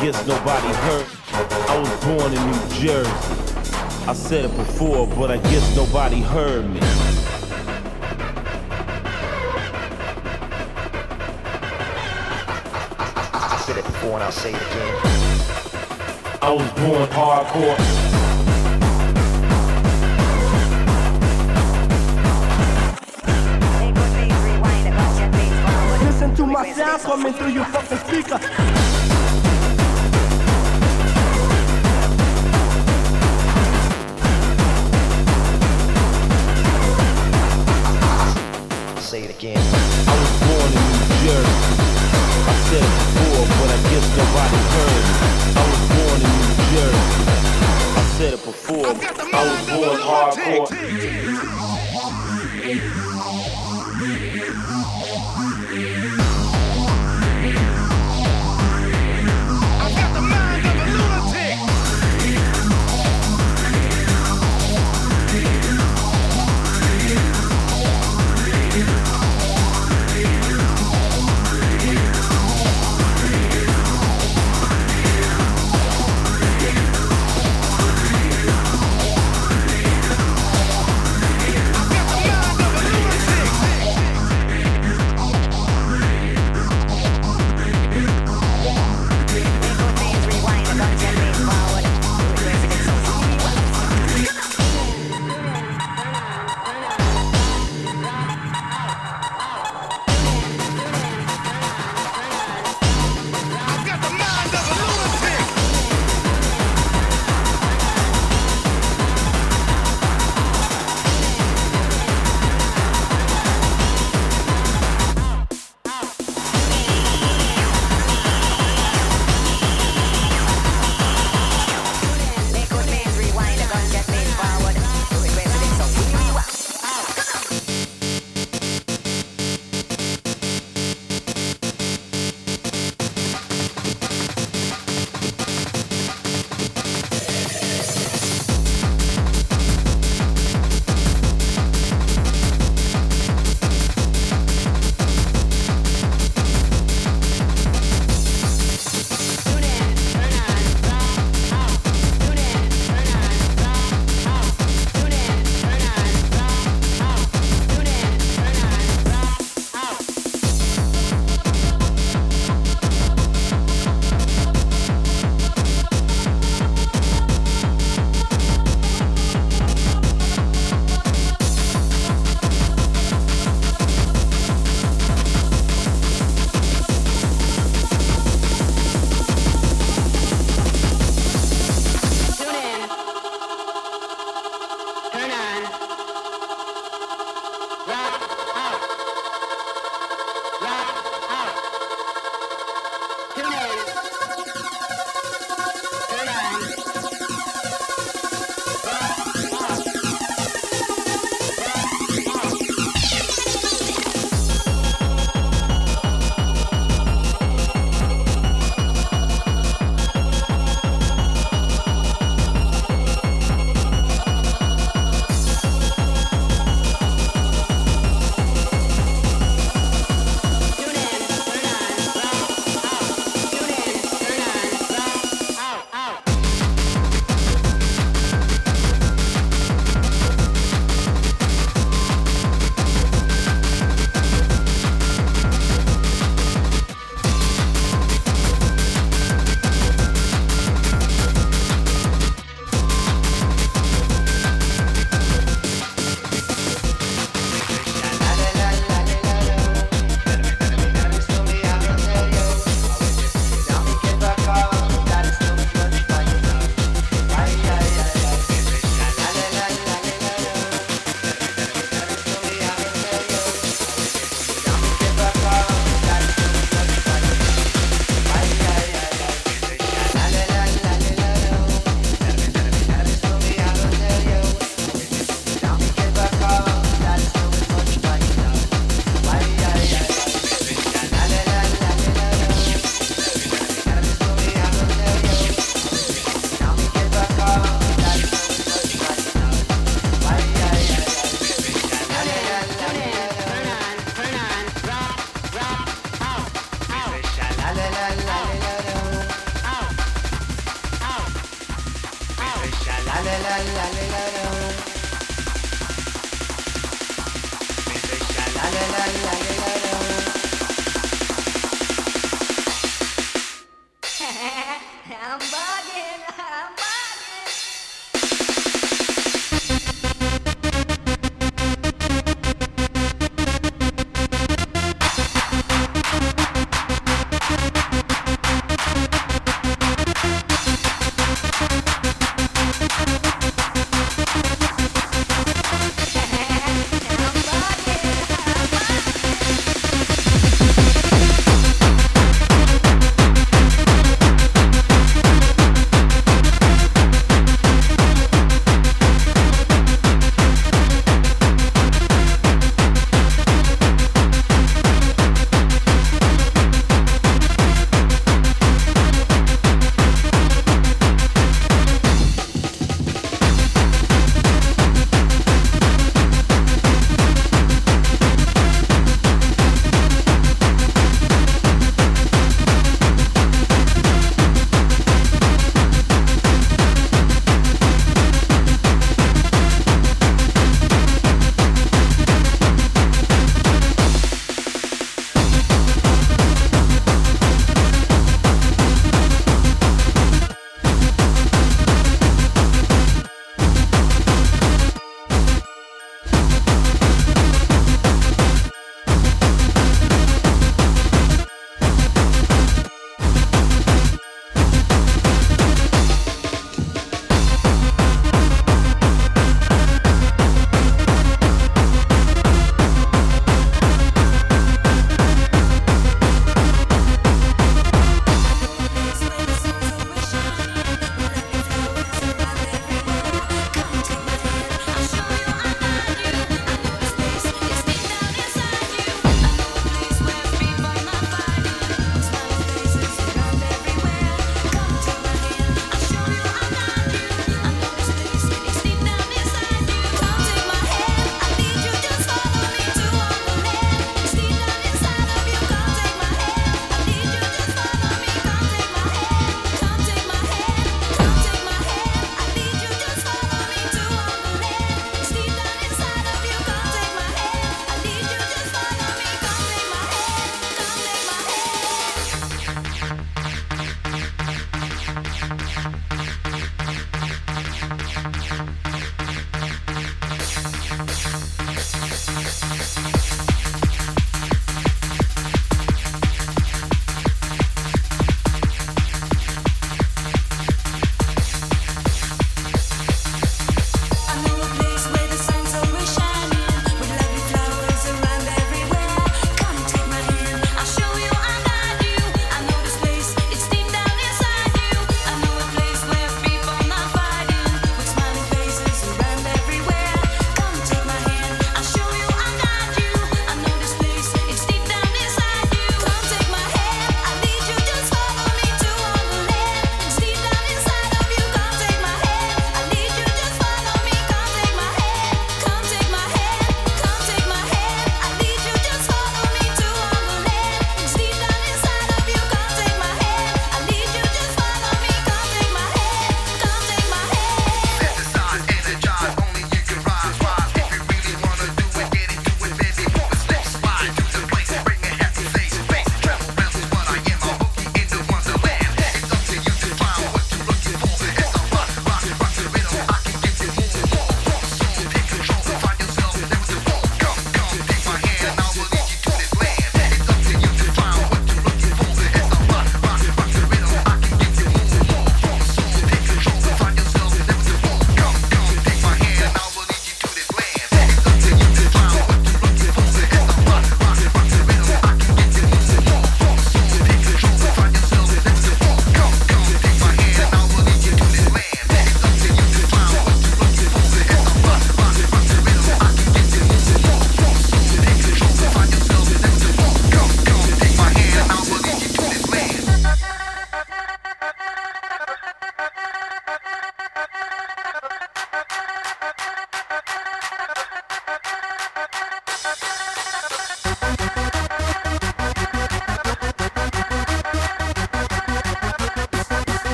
guess nobody heard. I was born in New Jersey. I said it before, but I guess nobody heard me. Said it before and I'll say it again. I was born hardcore. Listen to my sound coming through your fucking speaker. Say it again. I was born in New Jersey. I said it before, but I guess nobody heard. I was born in New Jersey. I said it before. I was born hardcore.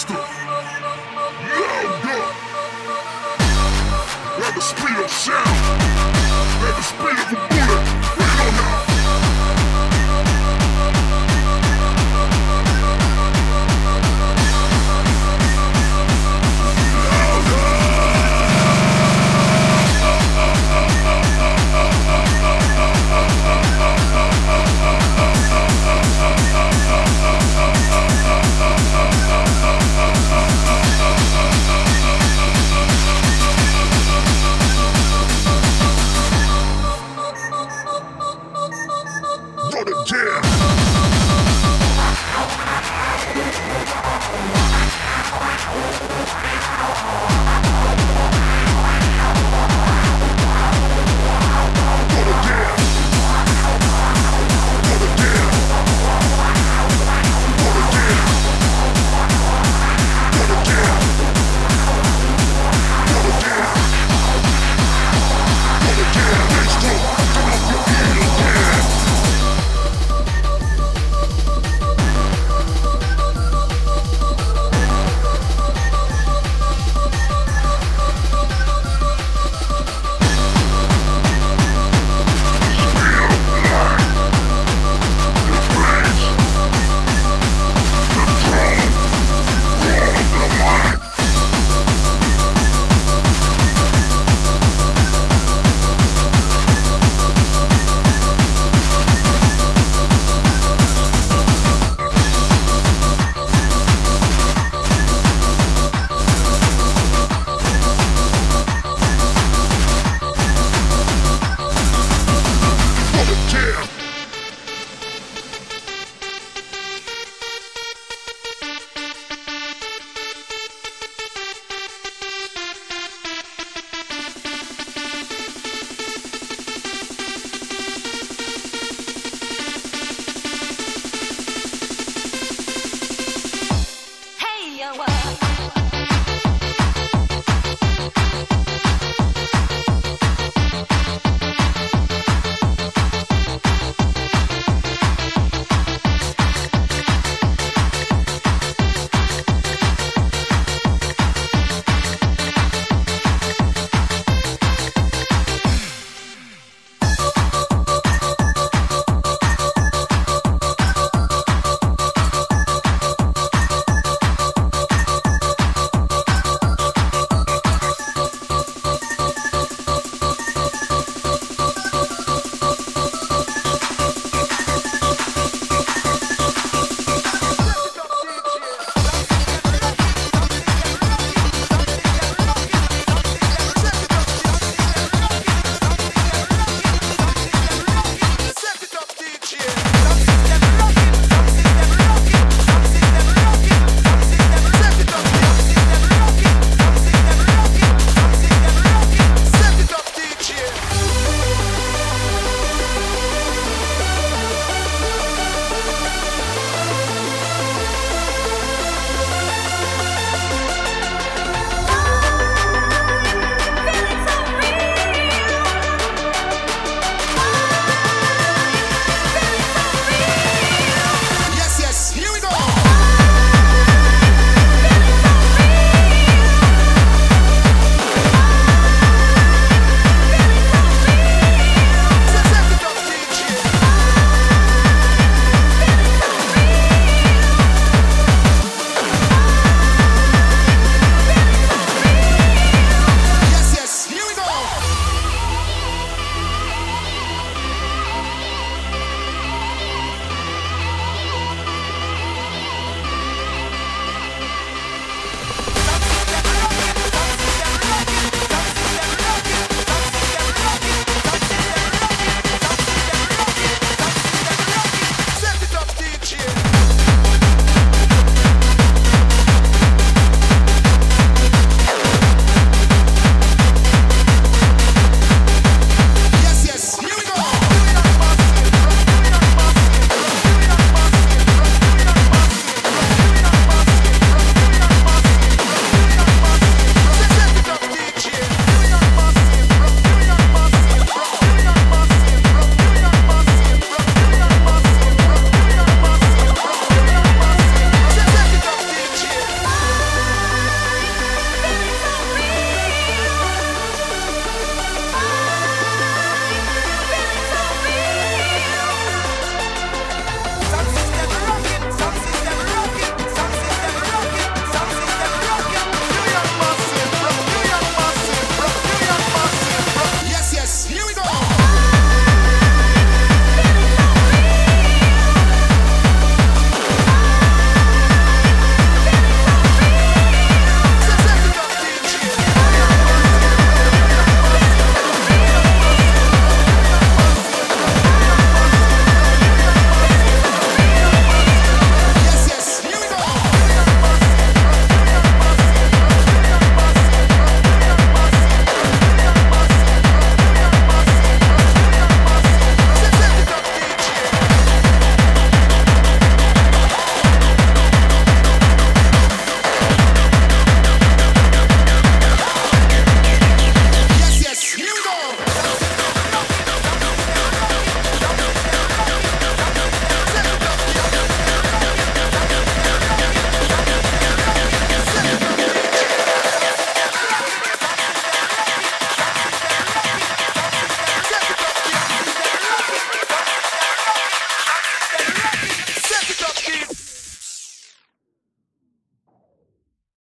stick.